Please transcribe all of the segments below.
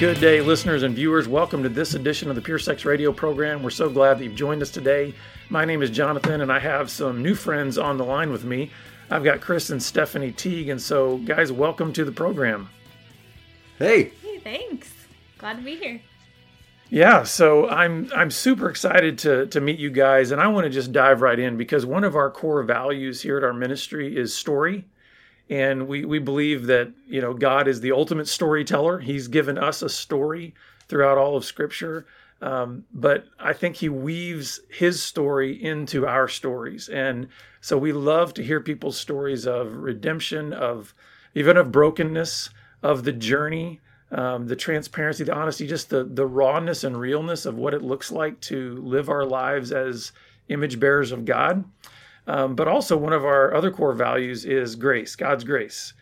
Good day, listeners and viewers. Welcome to this edition of the Pure Sex Radio program. We're so glad that you've joined us today. My name is Jonathan, and I have some new friends on the line with me. I've got Chris and Stephanie Teague, and so, guys, welcome to the program. Hey. Hey, thanks. Glad to be here. Yeah, so I'm I'm super excited to to meet you guys, and I want to just dive right in because one of our core values here at our ministry is story and we we believe that you know God is the ultimate storyteller. He's given us a story throughout all of Scripture, um, but I think He weaves His story into our stories, and so we love to hear people's stories of redemption, of even of brokenness, of the journey. Um, the transparency, the honesty, just the the rawness and realness of what it looks like to live our lives as image bearers of God. Um, but also, one of our other core values is grace, God's grace.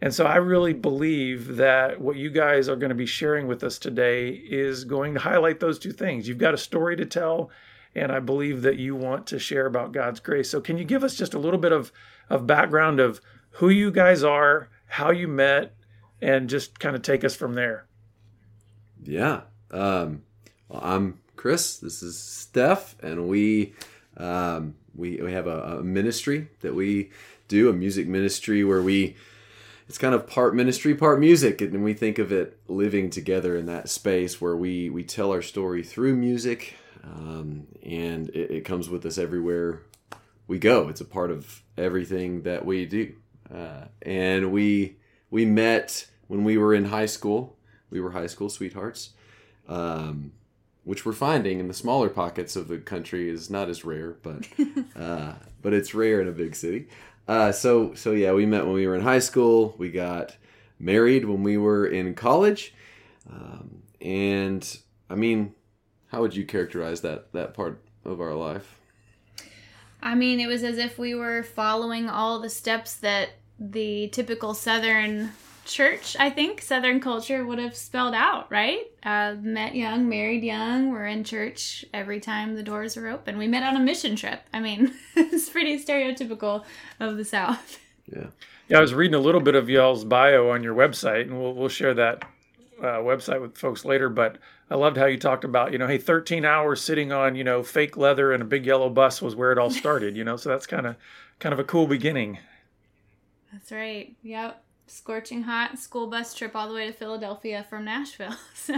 And so I really believe that what you guys are going to be sharing with us today is going to highlight those two things. You've got a story to tell, and I believe that you want to share about God's grace. So, can you give us just a little bit of, of background of who you guys are, how you met, and just kind of take us from there? Yeah. Um, well, I'm Chris. This is Steph, and we um, we, we have a, a ministry that we do, a music ministry where we it's kind of part ministry, part music, and we think of it living together in that space where we we tell our story through music, um, and it, it, comes with us everywhere we go. It's a part of everything that we do, uh, and we we met when we were in high school. We were high school sweethearts. Um, which we're finding in the smaller pockets of the country is not as rare, but uh, but it's rare in a big city. Uh, so so yeah, we met when we were in high school. We got married when we were in college, um, and I mean, how would you characterize that that part of our life? I mean, it was as if we were following all the steps that the typical Southern church, I think, Southern culture would have spelled out, right? Uh, met young, married young. We're in church every time the doors are open. We met on a mission trip. I mean, it's pretty stereotypical of the South. Yeah. Yeah, I was reading a little bit of y'all's bio on your website, and we'll, we'll share that uh, website with folks later. But I loved how you talked about, you know, hey, 13 hours sitting on, you know, fake leather and a big yellow bus was where it all started, you know, so that's kind of kind of a cool beginning. That's right. Yep scorching hot school bus trip all the way to Philadelphia from Nashville. So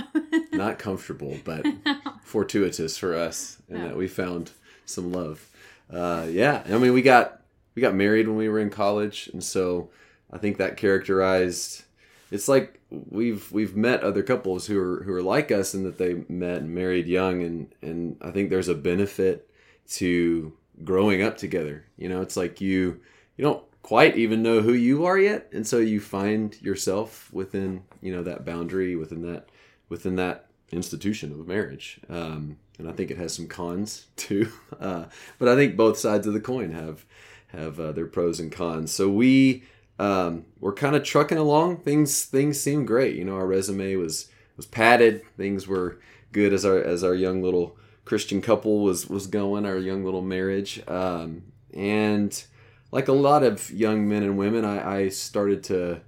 not comfortable, but no. fortuitous for us, and no. that we found some love. Uh, yeah, I mean, we got we got married when we were in college, and so I think that characterized. It's like we've we've met other couples who are who are like us, and that they met and married young, and and I think there's a benefit to growing up together. You know, it's like you you don't quite even know who you are yet and so you find yourself within you know that boundary within that within that institution of marriage. Um, and i think it has some cons too. Uh, but i think both sides of the coin have have uh, their pros and cons. So we um, we're kind of trucking along. Things things seem great. You know our resume was was padded. Things were good as our as our young little christian couple was was going our young little marriage. Um, and like a lot of young men and women, I, I started to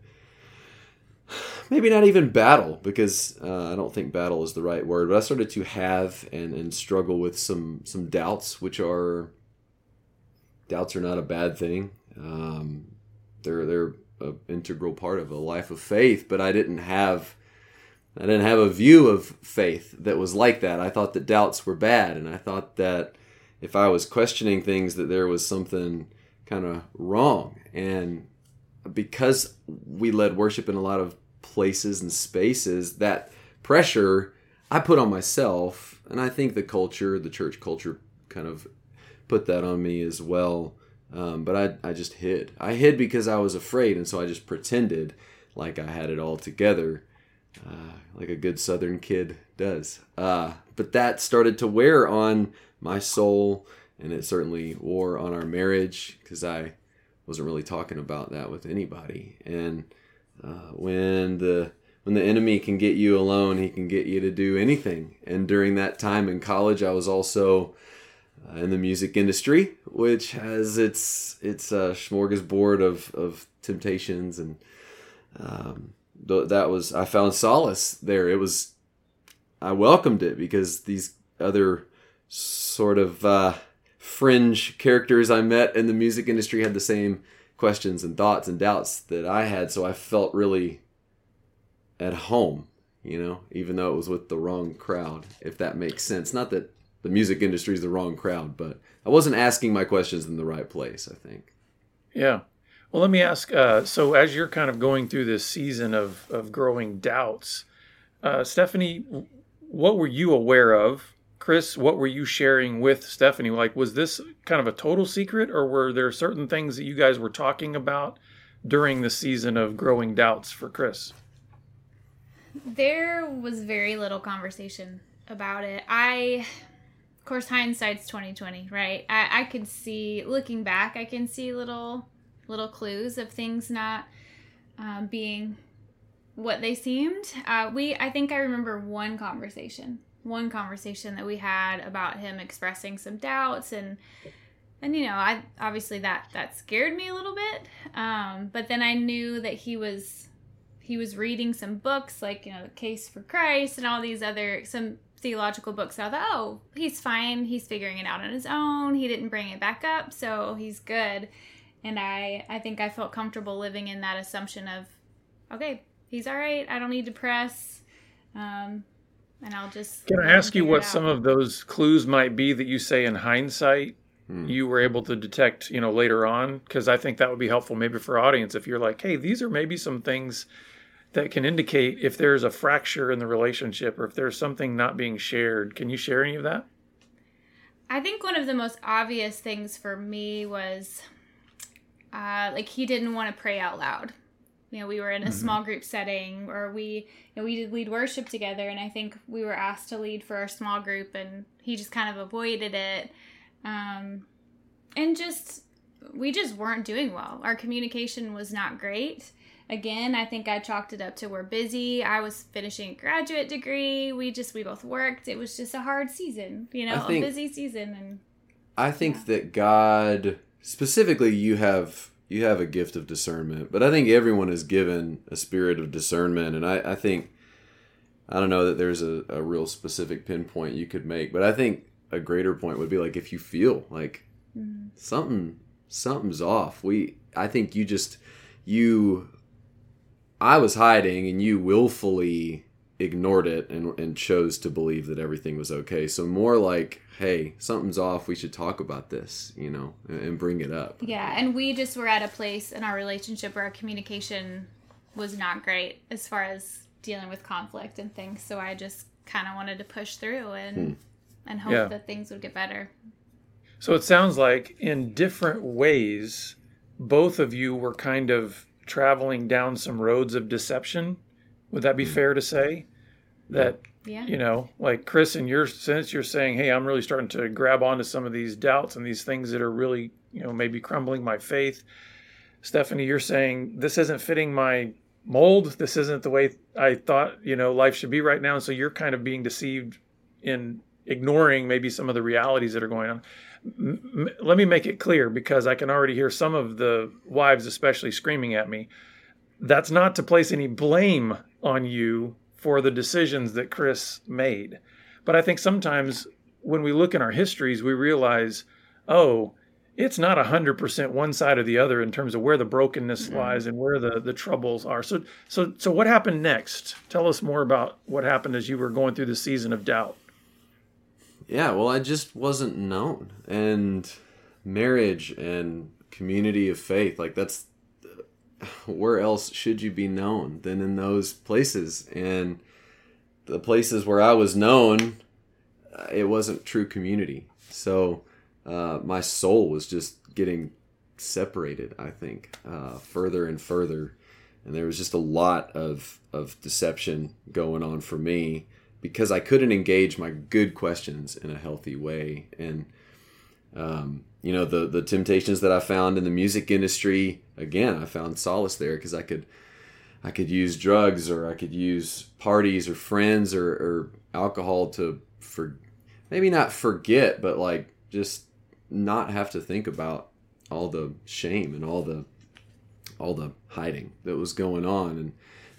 maybe not even battle because uh, I don't think battle is the right word, but I started to have and, and struggle with some some doubts, which are doubts are not a bad thing. Um, they're they're an integral part of a life of faith, but I didn't have I didn't have a view of faith that was like that. I thought that doubts were bad, and I thought that if I was questioning things, that there was something kind of wrong. And because we led worship in a lot of places and spaces, that pressure I put on myself, and I think the culture, the church culture, kind of put that on me as well. Um, but I, I just hid. I hid because I was afraid, and so I just pretended like I had it all together, uh, like a good Southern kid does. Uh, but that started to wear on my soul and it certainly wore on our marriage because I wasn't really talking about that with anybody. And uh, when the when the enemy can get you alone, he can get you to do anything. And during that time in college, I was also uh, in the music industry, which has its its uh, smorgasbord of of temptations and um, that was I found solace there. It was I welcomed it because these other sort of uh, fringe characters I met in the music industry had the same questions and thoughts and doubts that I had, so I felt really at home, you know, even though it was with the wrong crowd, if that makes sense. Not that the music industry is the wrong crowd, but I wasn't asking my questions in the right place, I think. Yeah. Well, let me ask. Uh, so, as you're kind of going through this season of of growing doubts, uh, Stephanie, what were you aware of? Chris, what were you sharing with Stephanie? Like, was this kind of a total secret, or were there certain things that you guys were talking about during the season of growing doubts for Chris? There was very little conversation about it. I, of course, hindsight's twenty twenty, right? I, I could see, looking back, I can see little little clues of things not um, being what they seemed. Uh, we, I think, I remember one conversation, one conversation that we had about him expressing some doubts and. And you know, I obviously that that scared me a little bit, um, but then I knew that he was he was reading some books like you know the case for christ and all these other some theological books. I thought oh he's fine. He's figuring it out on his own. He didn't bring it back up so he's good. And i i think i felt comfortable living in that assumption of okay he's all right. I don't need to press. Um, and i'll just can i ask you what some of those clues might be that you say in hindsight hmm. you were able to detect you know later on because i think that would be helpful maybe for audience if you're like hey these are maybe some things that can indicate if there's a fracture in the relationship or if there's something not being shared can you share any of that i think one of the most obvious things for me was uh, like he didn't want to pray out loud. You know, we were in a mm-hmm. small group setting, or we, you know, we did lead worship together, and I think we were asked to lead for our small group, and he just kind of avoided it, um, and just we just weren't doing well. Our communication was not great. Again, I think I chalked it up to we're busy. I was finishing a graduate degree. We just we both worked. It was just a hard season, you know, think, a busy season, and I think yeah. that God specifically you have you have a gift of discernment. But i think everyone is given a spirit of discernment. And i, I think i don't know that there's a, a real specific pinpoint you could make but i think a greater point would be like if you feel like mm-hmm. something something's off. We i think you just you i was hiding and you willfully ignored it and, and chose to believe that everything was okay. So more like, hey, something's off. We should talk about this, you know, and, and bring it up. Yeah, and we just were at a place in our relationship where our communication was not great as far as dealing with conflict and things. So I just kind of wanted to push through and hmm. and hope yeah. that things would get better. So it sounds like in different ways, both of you were kind of traveling down some roads of deception would that be hmm. fair to say? That yeah. you know, like Chris, in your sense, you're saying, "Hey, I'm really starting to grab onto some of these doubts and these things that are really, you know, maybe crumbling my faith." Stephanie, you're saying this isn't fitting my mold. This isn't the way I thought, you know, life should be right now. And so you're kind of being deceived in ignoring maybe some of the realities that are going on. M- let me make it clear because I can already hear some of the wives, especially, screaming at me. That's not to place any blame on you for the decisions that Chris made. But I think sometimes when we look in our histories, we realize, oh, it's not 100% one side or the other in terms of where the brokenness mm-hmm. lies and where the, the troubles are. So, so, so what happened next? Tell us more about what happened as you were going through the season of doubt. Yeah, well, I just wasn't known. And marriage and community of faith, like that's where else should you be known than in those places? And the places where I was known, uh, it wasn't true community. So uh, my soul was just getting separated, I think, uh, further and further. And there was just a lot of, of deception going on for me because I couldn't engage my good questions in a healthy way. And um, you know the the temptations that I found in the music industry. Again, I found solace there because I could I could use drugs or I could use parties or friends or, or alcohol to for maybe not forget, but like just not have to think about all the shame and all the all the hiding that was going on and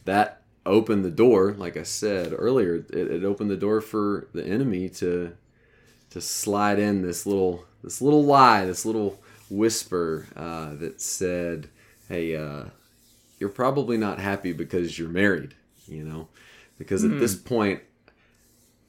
that opened the door, like I said earlier, it, it opened the door for the enemy to to slide in this little this little lie, this little whisper uh, that said, "Hey, uh, you're probably not happy because you're married," you know, because mm. at this point.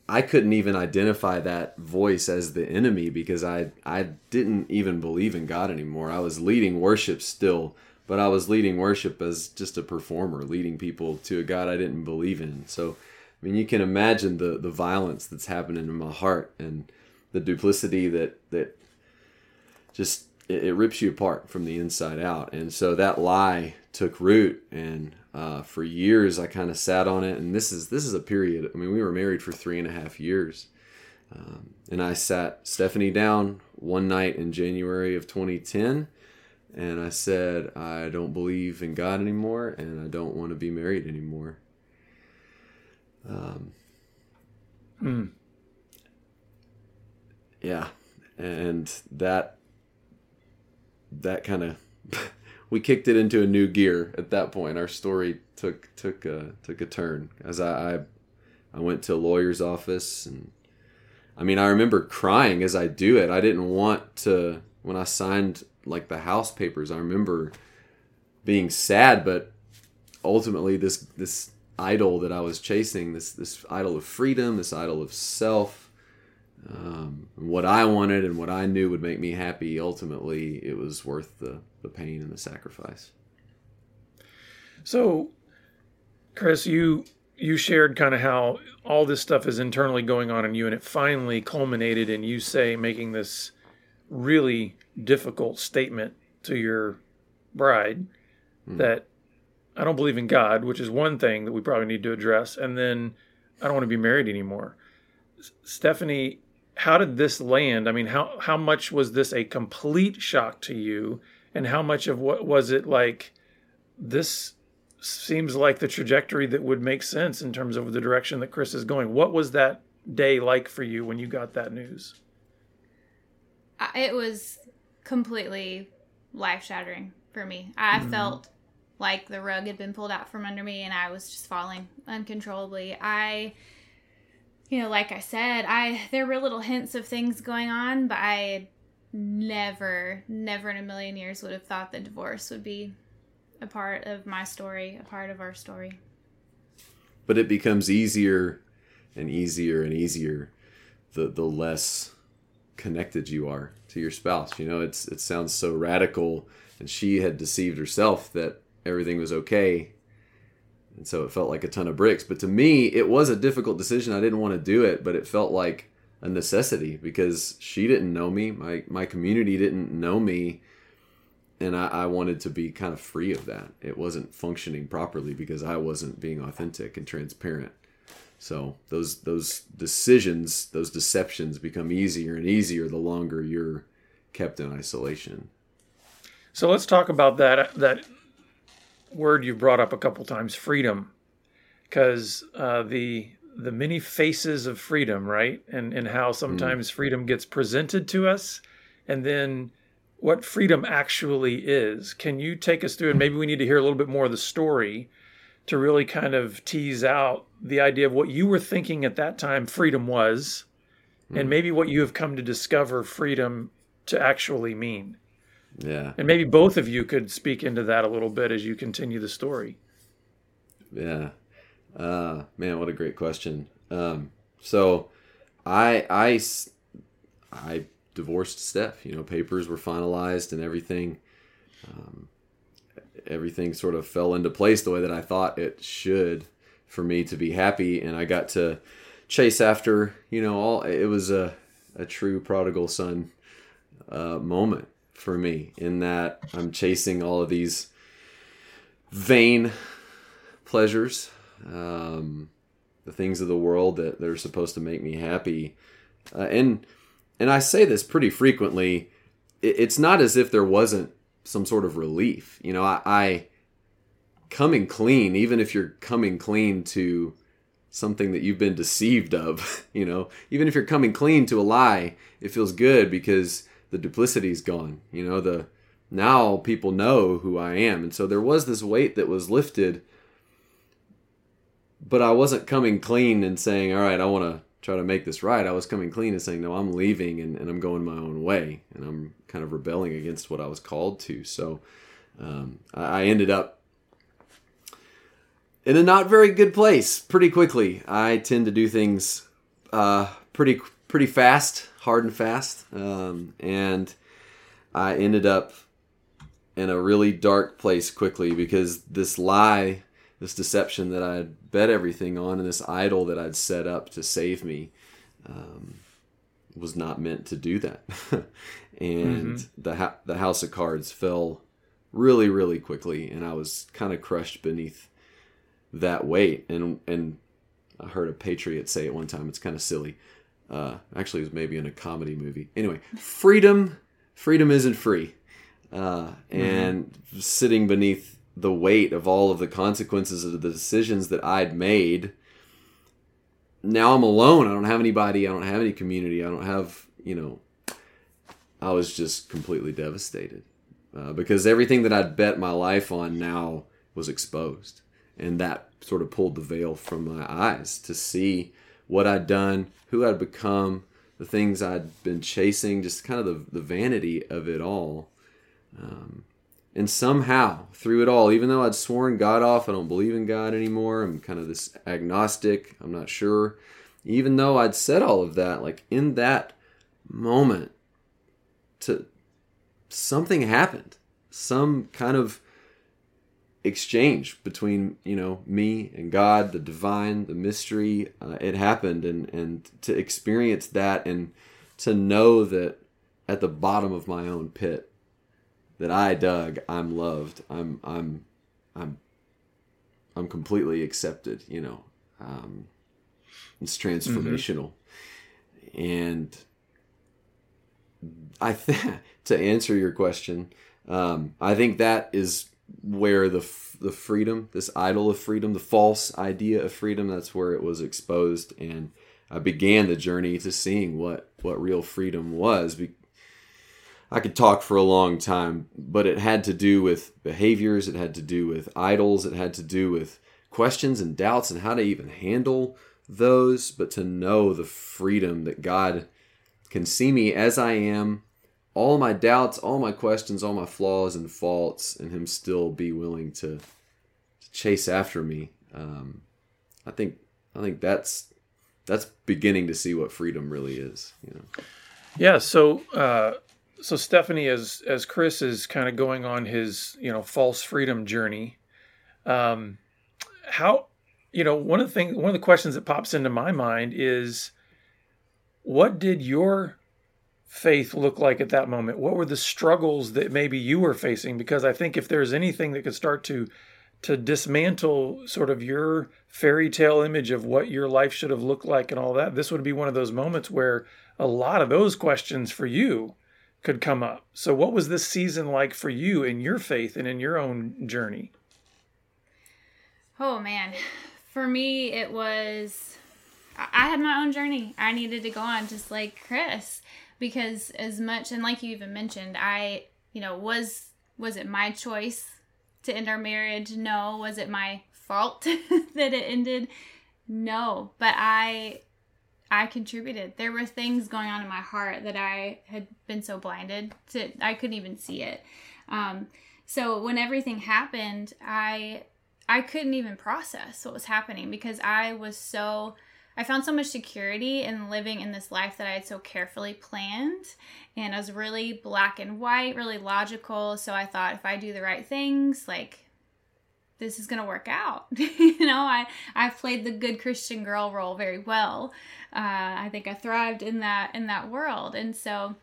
I couldn't even identify that voice as the enemy because I I didn't even believe in God anymore. I was leading worship still, but I was leading worship as just a performer, leading people to a God I didn't believe in. So, I mean, you can imagine the the violence that's happening in my heart and the duplicity that that just it, it rips you apart from the inside out. And so that lie took root, and uh, for years I kind of sat on it. And this is this is a period. I mean, we were married for three and a half years. Um, and I sat Stephanie down one night in January of 2010 and I said, I don't believe in God anymore, and I don't want to be married anymore. Um, mm. Yeah, and that that kind of we kicked it into a new gear at that point. Our story took took a took a turn as I I, I went to a lawyer's office and I mean I remember crying as I do it. I didn't want to when I signed like the house papers. I remember being sad, but ultimately this this idol that I was chasing, this this idol of freedom, this idol of self, um, what I wanted and what I knew would make me happy. Ultimately, it was worth the the pain and the sacrifice. So, Chris, you you shared kind of how all this stuff is internally going on in you, and it finally culminated in you say making this really difficult statement to your bride mm. that I don't believe in God, which is one thing that we probably need to address, and then I don't want to be married anymore. Stephanie, how did this land? I mean, how how much was this a complete shock to you, and how much of what was it like? This seems like the trajectory that would make sense in terms of the direction that Chris is going. What was that day like for you when you got that news? It was completely life shattering for me. I mm-hmm. felt like the rug had been pulled out from under me and I was just falling uncontrollably. I you know, like I said, I there were little hints of things going on, but I never never in a million years would have thought that divorce would be a part of my story, a part of our story. But it becomes easier and easier and easier the the less connected you are to your spouse. You know, it's it sounds so radical, and she had deceived herself that everything was okay, and so it felt like a ton of bricks. But to me, it was a difficult decision. I didn't want to do it, but it felt like a necessity because she didn't know me. My my community didn't know me. And I, I wanted to be kind of free of that. It wasn't functioning properly because I wasn't being authentic and transparent. So those those decisions, those deceptions become easier and easier the longer you're kept in isolation. So let's talk about that that word you brought up a couple times, freedom, because uh, the the many faces of freedom, right, and and how sometimes mm. freedom gets presented to us, and then what freedom actually is. Can you take us through? And maybe we need to hear a little bit more of the story to really kind of tease out the idea of what you were thinking at that time freedom was, mm. and maybe what you have come to discover freedom to actually mean. Yeah. And maybe both of you could speak into that a little bit as you continue the story. Yeah. Uh, man, what a great question. Um, so I, I, I divorced Steph, you know, papers were finalized and everything. Um, everything sort of fell into place the way that I thought it should for me to be happy and I got to chase after you know all it was a, a true prodigal son uh, moment for me in that I'm chasing all of these vain pleasures um, the things of the world that, that are supposed to make me happy. Uh, and and I say this pretty frequently it, it's not as if there wasn't some sort of relief. You know I, I coming clean, even if you're coming clean to something that you've been deceived of, you know, even if you're coming clean to a lie, it feels good because the duplicity's gone. You know, the now people know who I am. And so there was this weight that was lifted, but I wasn't coming clean and saying, all right, I want to try to make this right. I was coming clean and saying, no, I'm leaving and, and I'm going my own way. And I'm kind of rebelling against what I was called to. So um, I, I ended up in a not very good place pretty quickly. I tend to do things uh, pretty pretty fast, hard and fast, um, and I ended up in a really dark place quickly because this lie, this deception that I had bet everything on, and this idol that I'd set up to save me, um, was not meant to do that, and mm-hmm. the ha- the house of cards fell really really quickly, and I was kind of crushed beneath that weight, and and I heard a patriot say it one time. It's kind of silly. Uh, actually, it was maybe in a comedy movie. Anyway, freedom, freedom isn't free, uh, mm-hmm. and mm-hmm. sitting beneath the weight of all of the consequences of the decisions that I'd made. Now I'm alone. I don't have anybody. I don't have any community. I don't have you know. I was just completely devastated uh, because everything that I'd bet my life on now was exposed and that sort of pulled the veil from my eyes to see what I'd done, who I'd become, the things I'd been chasing, just kind of the, the vanity of it all. Um, and somehow, through it all, even though I'd sworn God off, I don't believe in God anymore, I'm kind of this agnostic, I'm not sure. Even though I'd said all of that, like in that moment, to something happened. Some kind of exchange between you know me and God, the divine, the mystery. Uh, it happened, and and to experience that, and to know that at the bottom of my own pit, that I dug, I'm loved. I'm I'm I'm I'm completely accepted. You know, um, it's transformational, mm-hmm. and I think to answer your question, um, I think that is where the the freedom, this idol of freedom, the false idea of freedom, that's where it was exposed, and I began the journey to seeing what what real freedom was. I could talk for a long time, but it had to do with behaviors, it had to do with idols, it had to do with questions and doubts and how to even handle those, but to know the freedom that God can see me as I am all my doubts, all my questions, all my flaws and faults, and him still be willing to, to chase after me. Um, I think I think that's that's beginning to see what freedom really is. You know. Yeah. So uh, so Stephanie, as as Chris is kind of going on his you know false freedom journey, um, how you know one of the things one of the questions that pops into my mind is, what did your faith look like at that moment? What were the struggles that maybe you were facing? Because I think if there's anything that could start to to dismantle sort of your fairy tale image of what your life should have looked like and all that, this would be one of those moments where a lot of those questions for you could come up. So what was this season like for you in your faith and in your own journey? Oh man. For me it was I had my own journey. I needed to go on just like Chris because as much and like you even mentioned i you know was was it my choice to end our marriage? No. Was it my fault that it ended? No. But i i contributed. There were things going on in my heart that i had been so blinded to i couldn't even see it. Um, so when everything happened i i couldn't even process what was happening because i was so I found so much security in living in this life that I had so carefully planned. And I was really black and white, really logical. So I thought if I do the right things, like this is going to work out. you know, I I've played the good Christian girl role very well. Uh, I think I thrived in that in that world. And so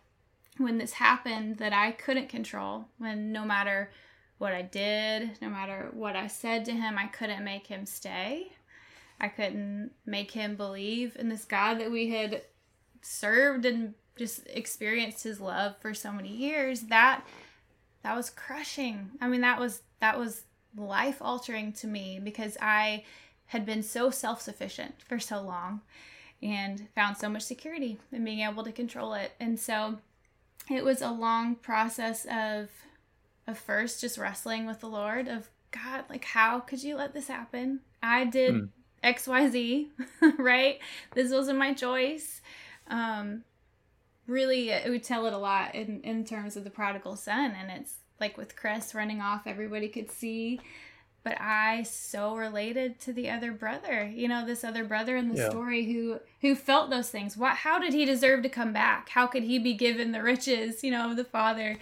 when this happened that I couldn't control, when no matter what I did, no matter what I said to him, I couldn't make him stay. I couldn't make him believe in this God that we had served and just experienced his love for so many years. That that was crushing. I mean, that was that was life altering to me because I had been so self-sufficient for so long and found so much security in being able to control it. And so it was a long process of of first just wrestling with the Lord of God, like how could you let this happen? I did mm XYZ, right? This wasn't my choice. Um, really, it would tell it a lot in, in terms of the prodigal son. And it's like with Chris running off, everybody could see. But I so related to the other brother, you know, this other brother in the yeah. story who who felt those things. What? How did he deserve to come back? How could he be given the riches, you know, of the father?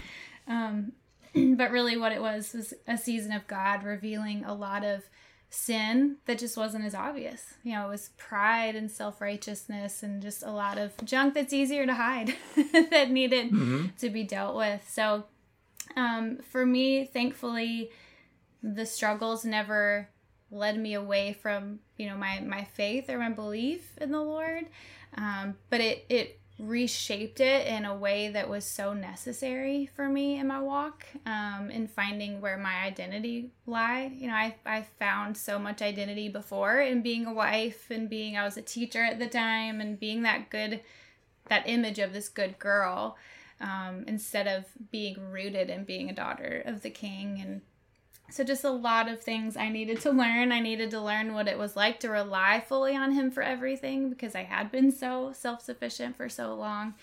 Um, but really, what it was was a season of God revealing a lot of sin that just wasn't as obvious. You know, it was pride and self righteousness and just a lot of junk that's easier to hide that needed mm-hmm. to be dealt with. So, um, for me, thankfully, the struggles never led me away from you know my my faith or my belief in the Lord. Um, but it it reshaped it in a way that was so necessary for me in my walk um, in finding where my identity lied. You know, I, I found so much identity before in being a wife and being, I was a teacher at the time and being that good, that image of this good girl um, instead of being rooted in being a daughter of the king and so just a lot of things I needed to learn. I needed to learn what it was like to rely fully on him for everything because I had been so self-sufficient for so long.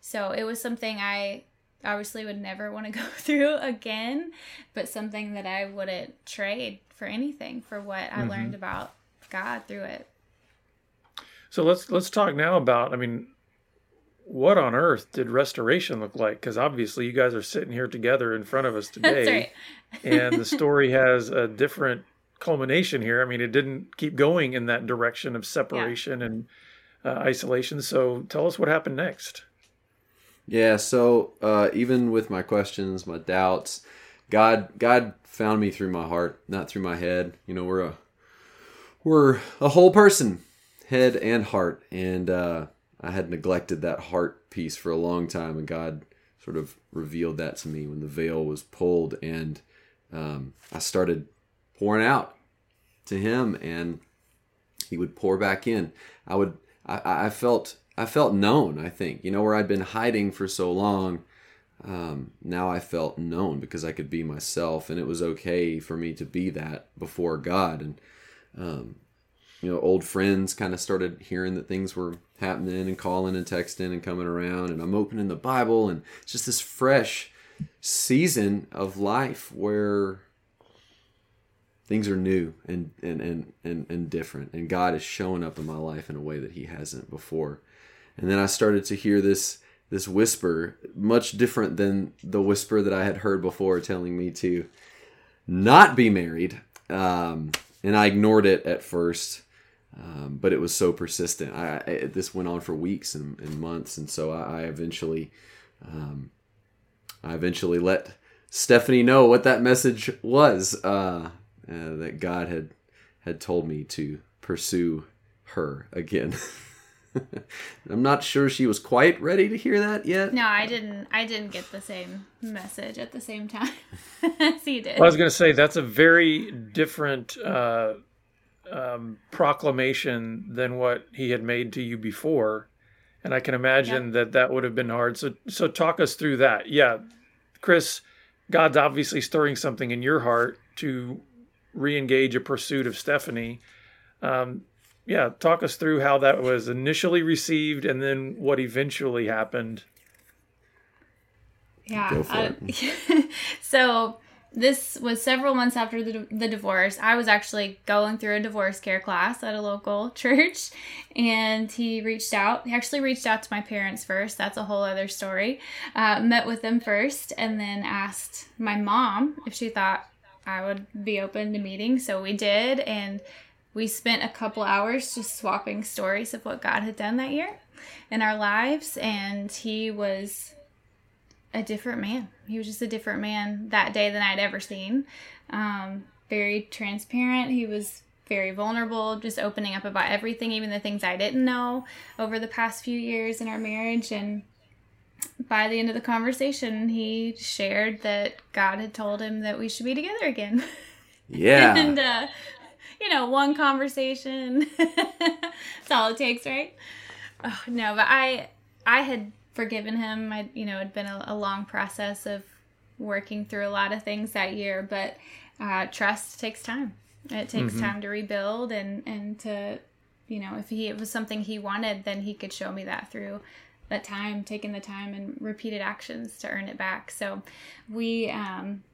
So it was something I obviously would never want to go through again, but something that I wouldn't trade for anything for what I mm-hmm. learned about God through it. So let's let's talk now about I mean what on earth did restoration look like? Because obviously, you guys are sitting here together in front of us today, right. and the story has a different culmination here. I mean, it didn't keep going in that direction of separation yeah. and uh, isolation. So, tell us what happened next. Yeah. So, uh, even with my questions, my doubts, God, God found me through my heart, not through my head. You know, we're a we're a whole person, head and heart, and. uh I had neglected that heart piece for a long time, and God sort of revealed that to me when the veil was pulled, and um, I started pouring out to Him, and He would pour back in. I would, I, I felt, I felt known. I think you know where I'd been hiding for so long. Um, now I felt known because I could be myself, and it was okay for me to be that before God, and um, you know, old friends kind of started hearing that things were happening and calling and texting and coming around. And I'm opening the Bible, and it's just this fresh season of life where things are new and, and, and, and, and different. And God is showing up in my life in a way that He hasn't before. And then I started to hear this this whisper, much different than the whisper that I had heard before, telling me to not be married. Um, and I ignored it at first um, but it was so persistent. I, I, this went on for weeks and, and months, and so I, I eventually, um, I eventually let Stephanie know what that message was. Uh, uh, that God had had told me to pursue her again. I'm not sure she was quite ready to hear that yet. No, I didn't. I didn't get the same message at the same time as he did. Well, I was going to say that's a very different uh, um, proclamation than what he had made to you before, and I can imagine yep. that that would have been hard. So, so talk us through that. Yeah, Chris, God's obviously stirring something in your heart to re-engage a pursuit of Stephanie. Um, yeah, talk us through how that was initially received, and then what eventually happened. Yeah. Uh, so this was several months after the, the divorce. I was actually going through a divorce care class at a local church, and he reached out. He actually reached out to my parents first. That's a whole other story. Uh, met with them first, and then asked my mom if she thought I would be open to meeting. So we did, and we spent a couple hours just swapping stories of what God had done that year in our lives, and he was a different man. He was just a different man that day than I'd ever seen. Um, very transparent. He was very vulnerable, just opening up about everything, even the things I didn't know over the past few years in our marriage. And by the end of the conversation, he shared that God had told him that we should be together again. Yeah. and, uh, you know, one conversation. That's all it takes, right? Oh, no, but I, I had forgiven him. I, you know, it'd been a, a long process of working through a lot of things that year, but uh, trust takes time. It takes mm-hmm. time to rebuild and and to you know if he it was something he wanted, then he could show me that through that time, taking the time and repeated actions to earn it back. So we um,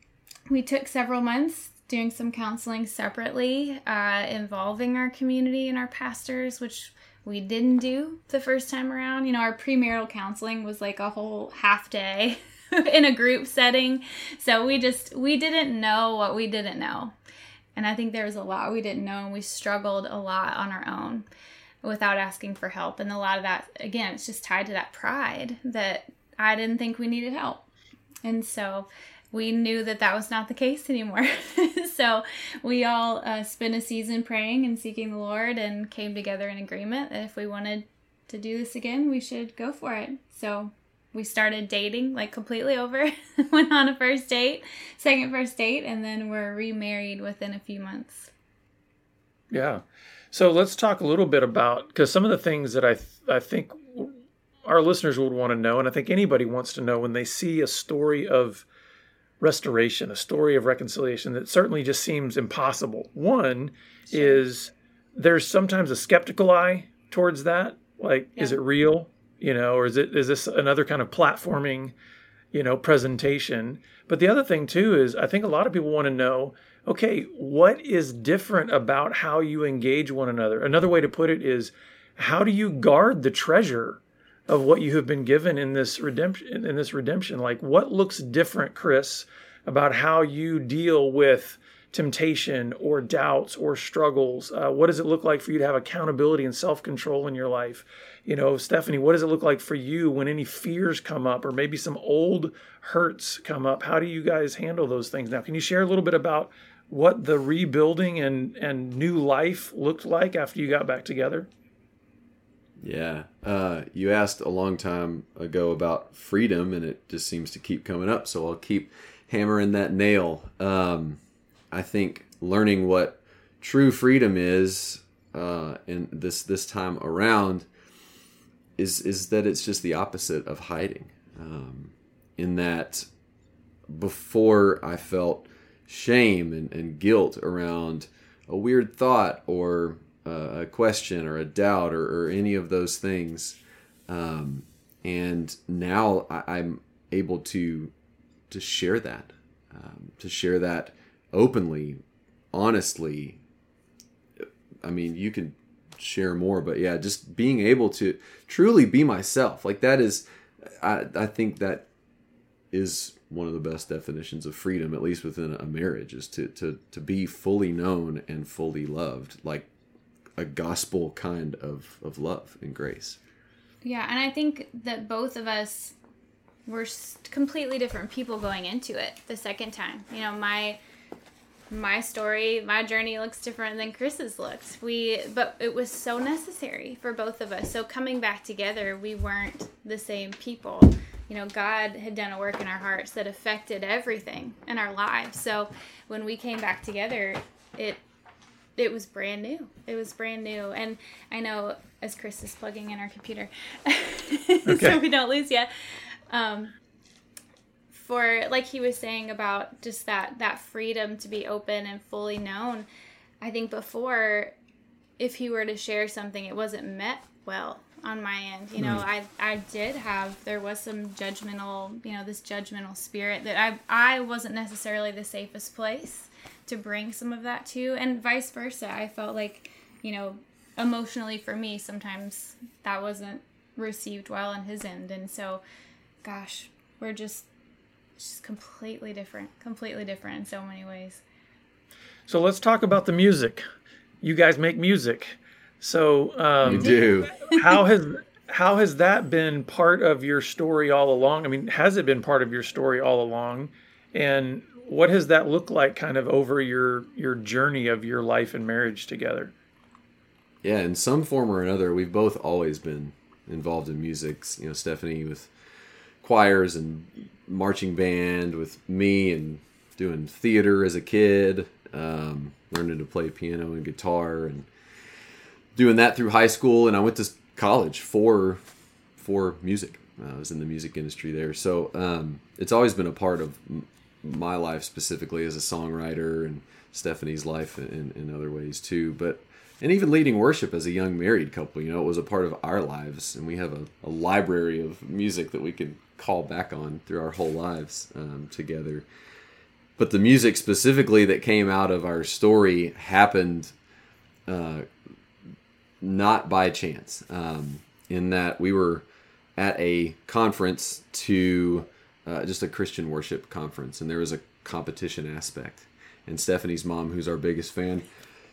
we took several months doing some counseling separately, uh, involving our community and our pastors, which we didn't do the first time around. You know, our premarital counseling was like a whole half day in a group setting. So we just we didn't know what we didn't know. And I think there was a lot we didn't know and we struggled a lot on our own without asking for help. And a lot of that again, it's just tied to that pride that I didn't think we needed help. And so we knew that that was not the case anymore. so we all uh, spent a season praying and seeking the Lord and came together in agreement that if we wanted to do this again, we should go for it. So we started dating like completely over, went on a first date, second first date, and then we're remarried within a few months. Yeah. So let's talk a little bit about because some of the things that I th- I think our listeners would want to know, and I think anybody wants to know when they see a story of restoration, a story of reconciliation that certainly just seems impossible. One is there's sometimes a skeptical eye towards that. Like, yeah. is it real? You know, or is it is this another kind of platforming, you know, presentation? But the other thing too is I think a lot of people want to know, okay, what is different about how you engage one another? Another way to put it is how do you guard the treasure of what you have been given in this redemption in this redemption. Like what looks different chris about how you deal with temptation or doubts or struggles? Uh, what does it look like for you to have accountability and self-control in your life? You know stephanie what does it look like for you when any fears come up or maybe some old hurts come up? How do you guys handle those things now? Can you share a little bit about what the rebuilding and and new life looked like after you got back together yeah. Uh, you asked a long time ago about freedom, and it just seems to keep coming up. So I'll keep hammering that nail. Um, I think learning what true freedom is uh, in this this time around is is that it's just the opposite of hiding. Um, in that, before I felt shame and, and guilt around a weird thought or a question or a doubt or, or any of those things. Um, and now I, am able to to share that, um, to share that openly, honestly. I mean, you can share more, but yeah, just being able to truly be myself, like that is, I I think that is one of the best definitions of freedom, at least within a marriage, is to to to be fully known and fully loved, like a gospel kind of, of love and grace. Yeah, and I think that both of us were completely different people going into it the second time. You know, my my story, my journey looks different than Chris's looks. We but it was so necessary for both of us. So coming back together, we weren't the same people. You know, God had done a work in our hearts that affected everything in our lives. So when we came back together, it it was brand new. It was brand new. And I know as Chris is plugging in our computer, okay. so we don't lose yet. Um, for like he was saying about just that that freedom to be open and fully known. I think before, if he were to share something, it wasn't met well on my end. You know, mm. I I did have there was some judgmental, you know, this judgmental spirit that I I wasn't necessarily the safest place to bring some of that to and vice versa i felt like you know emotionally for me sometimes that wasn't received well on his end. And so gosh we're just just completely different completely different in so many ways. So let's talk about the music. You guys make music. So um, we do. how has how has that been part of your story all along? I mean has it been part of your story all along? And what has that looked like kind of over your your journey of your life and marriage together? Yeah in some form or another we've both always been involved in music you know stephanie with choirs and marching band with me and doing theater as a kid um, learning to play piano and guitar and doing that through high school. And i went to college for for music. Uh, i was in the music industry there. So um, it's always been a part of my life specifically as a songwriter and Stephanie's life in, in other ways too. But and even leading worship as a young married couple, you know, it was a part of our lives, and we have a, a library of music that we can call back on through our whole lives um, together. But the music specifically that came out of our story happened uh, not by chance, um, in that we were at a conference to uh, just a Christian worship conference, and there was a competition aspect. And Stephanie's mom, who's our biggest fan,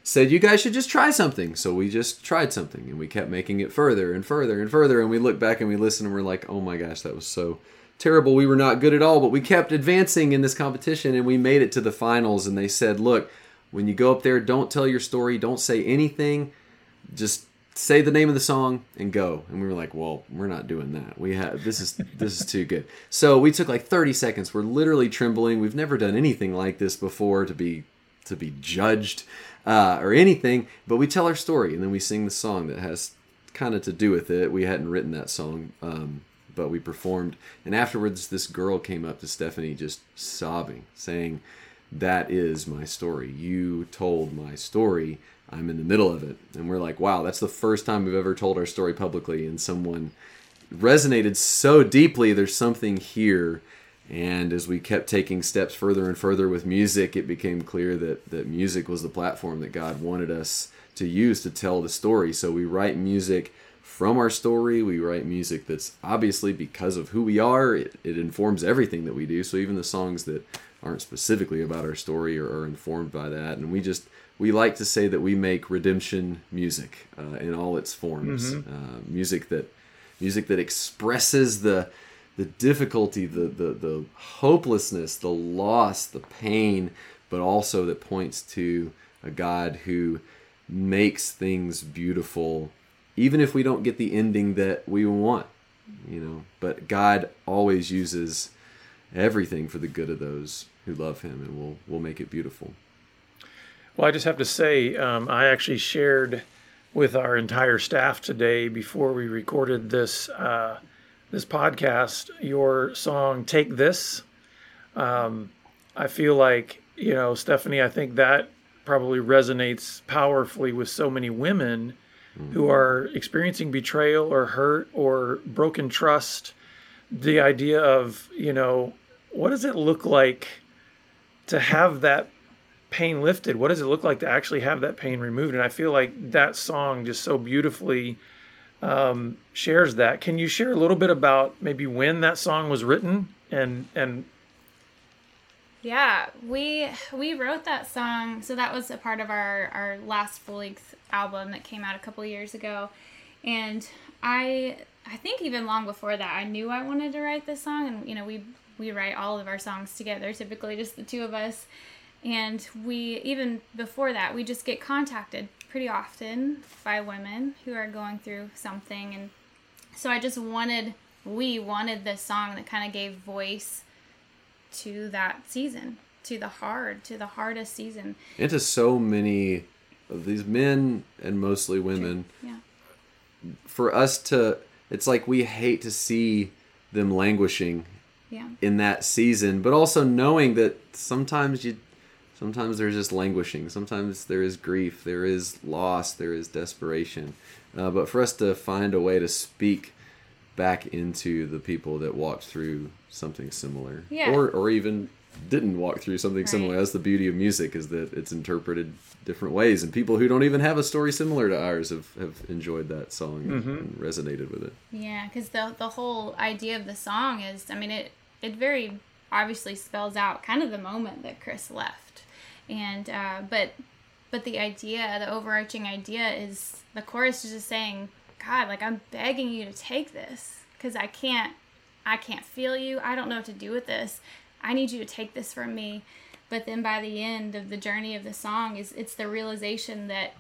said you guys should just try something. So we just tried something, and we kept making it further and further and further. And we look back and we listen, and we're like, oh my gosh, that was so terrible. We were not good at all, but we kept advancing in this competition, and we made it to the finals. And they said, look, when you go up there, don't tell your story, don't say anything, just say the name of the song and go. And we were like well we're not doing that. We have this is this is too good. So we took like 30 seconds. We're literally trembling. We've never done anything like this before to be to be judged uh, or anything. But we tell our story and then we sing the song that has kind of to do with it. We hadn't written that song um, but we performed. And afterwards this girl came up to stephanie just sobbing saying that is my story. You told my story I'm in the middle of it. And we're like, wow, that's the first time we've ever told our story publicly, and someone resonated so deeply. There's something here. And as we kept taking steps further and further with music, it became clear that, that music was the platform that God wanted us to use to tell the story. So we write music from our story. We write music that's obviously because of who we are, it, it informs everything that we do. So even the songs that aren't specifically about our story are, are informed by that. And we just we like to say that we make redemption music uh, in all its forms. Mm-hmm. Uh, music that music that expresses the the difficulty, the, the the hopelessness, the loss, the pain, but also that points to a God who makes things beautiful, even if we don't get the ending that we want. You know, but God always uses everything for the good of those who love Him, and will will make it beautiful. Well, I just have to say, um, I actually shared with our entire staff today before we recorded this uh, this podcast your song "Take This." Um, I feel like you know, Stephanie. I think that probably resonates powerfully with so many women mm-hmm. who are experiencing betrayal or hurt or broken trust. The idea of you know, what does it look like to have that pain lifted? What does it look like to actually have that pain removed? And I feel like that song just so beautifully um, shares that. Can you share a little bit about maybe when that song was written and and yeah, we we wrote that song. So that was a part of our our last full length album that came out a couple years ago, and I I think even long before that I knew I wanted to write this song, and you know we we write all of our songs together, typically just the two of us, and we, even before that, we just get contacted pretty often by women who are going through something. And so I just wanted, we wanted this song that kind of gave voice to that season, to the hard, to the hardest season. And to so many of these men and mostly women. Yeah. For us to, it's like we hate to see them languishing yeah. in that season, but also knowing that sometimes you Sometimes there's just languishing. Sometimes there is grief. There is loss. There is desperation. Uh, but for us to find a way to speak back into the people that walked through something similar, yeah. or or even didn't walk through something right. similar. That's the beauty of music is that it's interpreted different ways, and people who don't even have a story similar to ours have, have enjoyed that song mm-hmm. and resonated with it. Yeah, because the the whole idea of the song is, I mean, it it very obviously spells out kind of the moment that Chris left and uh, but but the idea the overarching idea is the chorus is just saying god like i'm begging you to take this because i can't i can't feel you. I don't know what to do with this. I need you to take this from me. But then by the end of the journey of the song is it's the realization that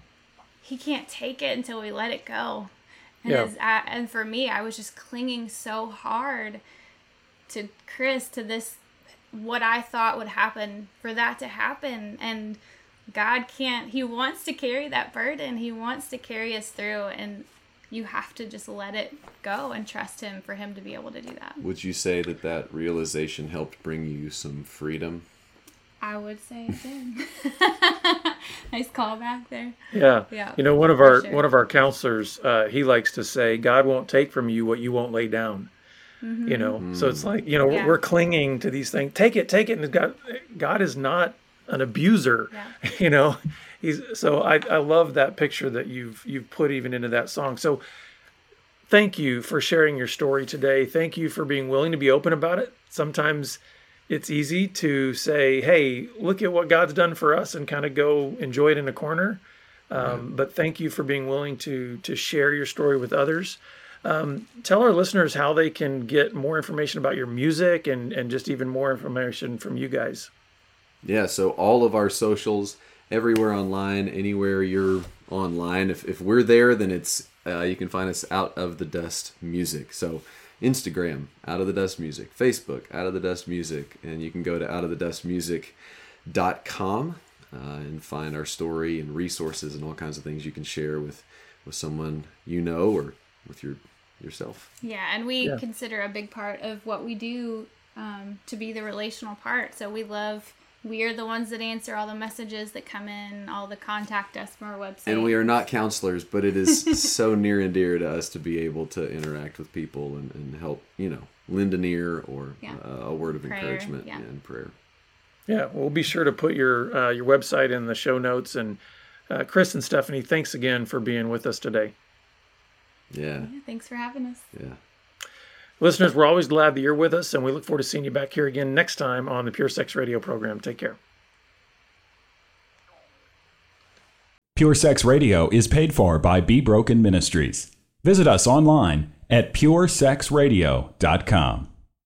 he can't take it until we let it go. And, yeah. I, and for me i was just clinging so hard to chris to this what I thought would happen for that to happen. And God can't, He wants to carry that burden. He wants to carry us through. And you have to just let it go and trust him for him to be able to do that. Would you say that that realization helped bring you some freedom? I would say it did. nice callback there. Yeah. Yeah, You know, one of our sure. one of our counselors, uh, he likes to say, "God won't take from you what you won't lay down." You know, so it's like you know Mm-hmm. Yeah. we're clinging to these things. Take it, take it, and God, God is not an abuser. Yeah. You know, he's so I I love that picture that you've you've put even into that song. So thank you for sharing your story today. Thank you for being willing to be open about it. Sometimes it's easy to say, "Hey, look at what God's done for us," and kind of go enjoy it in a corner. Um, But thank you for being willing to to share your story with others. Um, tell our listeners how they can get more information about your music and and just even more information from you guys. Yeah, so all of our socials, everywhere online, anywhere you're online. If, if we're there, then it's uh, you can find us out of the dust music. So Instagram, out of the dust music, Facebook, out of the dust music, and you can go to out of the dust music.com uh, and find our story and resources and all kinds of things you can share with with someone you know or with your yourself. Yeah, and we Yeah. consider a big part of what we do um, to be the relational part. So we love, we are the ones that answer all the messages that come in, all the contact us from our website. And we are not counselors, but it is so near and dear to us to be able to interact with people and, and help, you know, lend an ear or Yeah. uh, a word of Prayer, encouragement yeah. and prayer. Yeah, we'll be sure to put your uh, your website in the show notes. And uh, Chris and Stephanie, thanks again for being with us today. Yeah, Yeah, thanks for having us. yeah. Listeners, we're always glad that you're with us, and we look forward to seeing you back here again next time on the Pure Sex Radio program. Take care. Pure Sex Radio is paid for by Be Broken Ministries. Visit us online at puresexradio.com.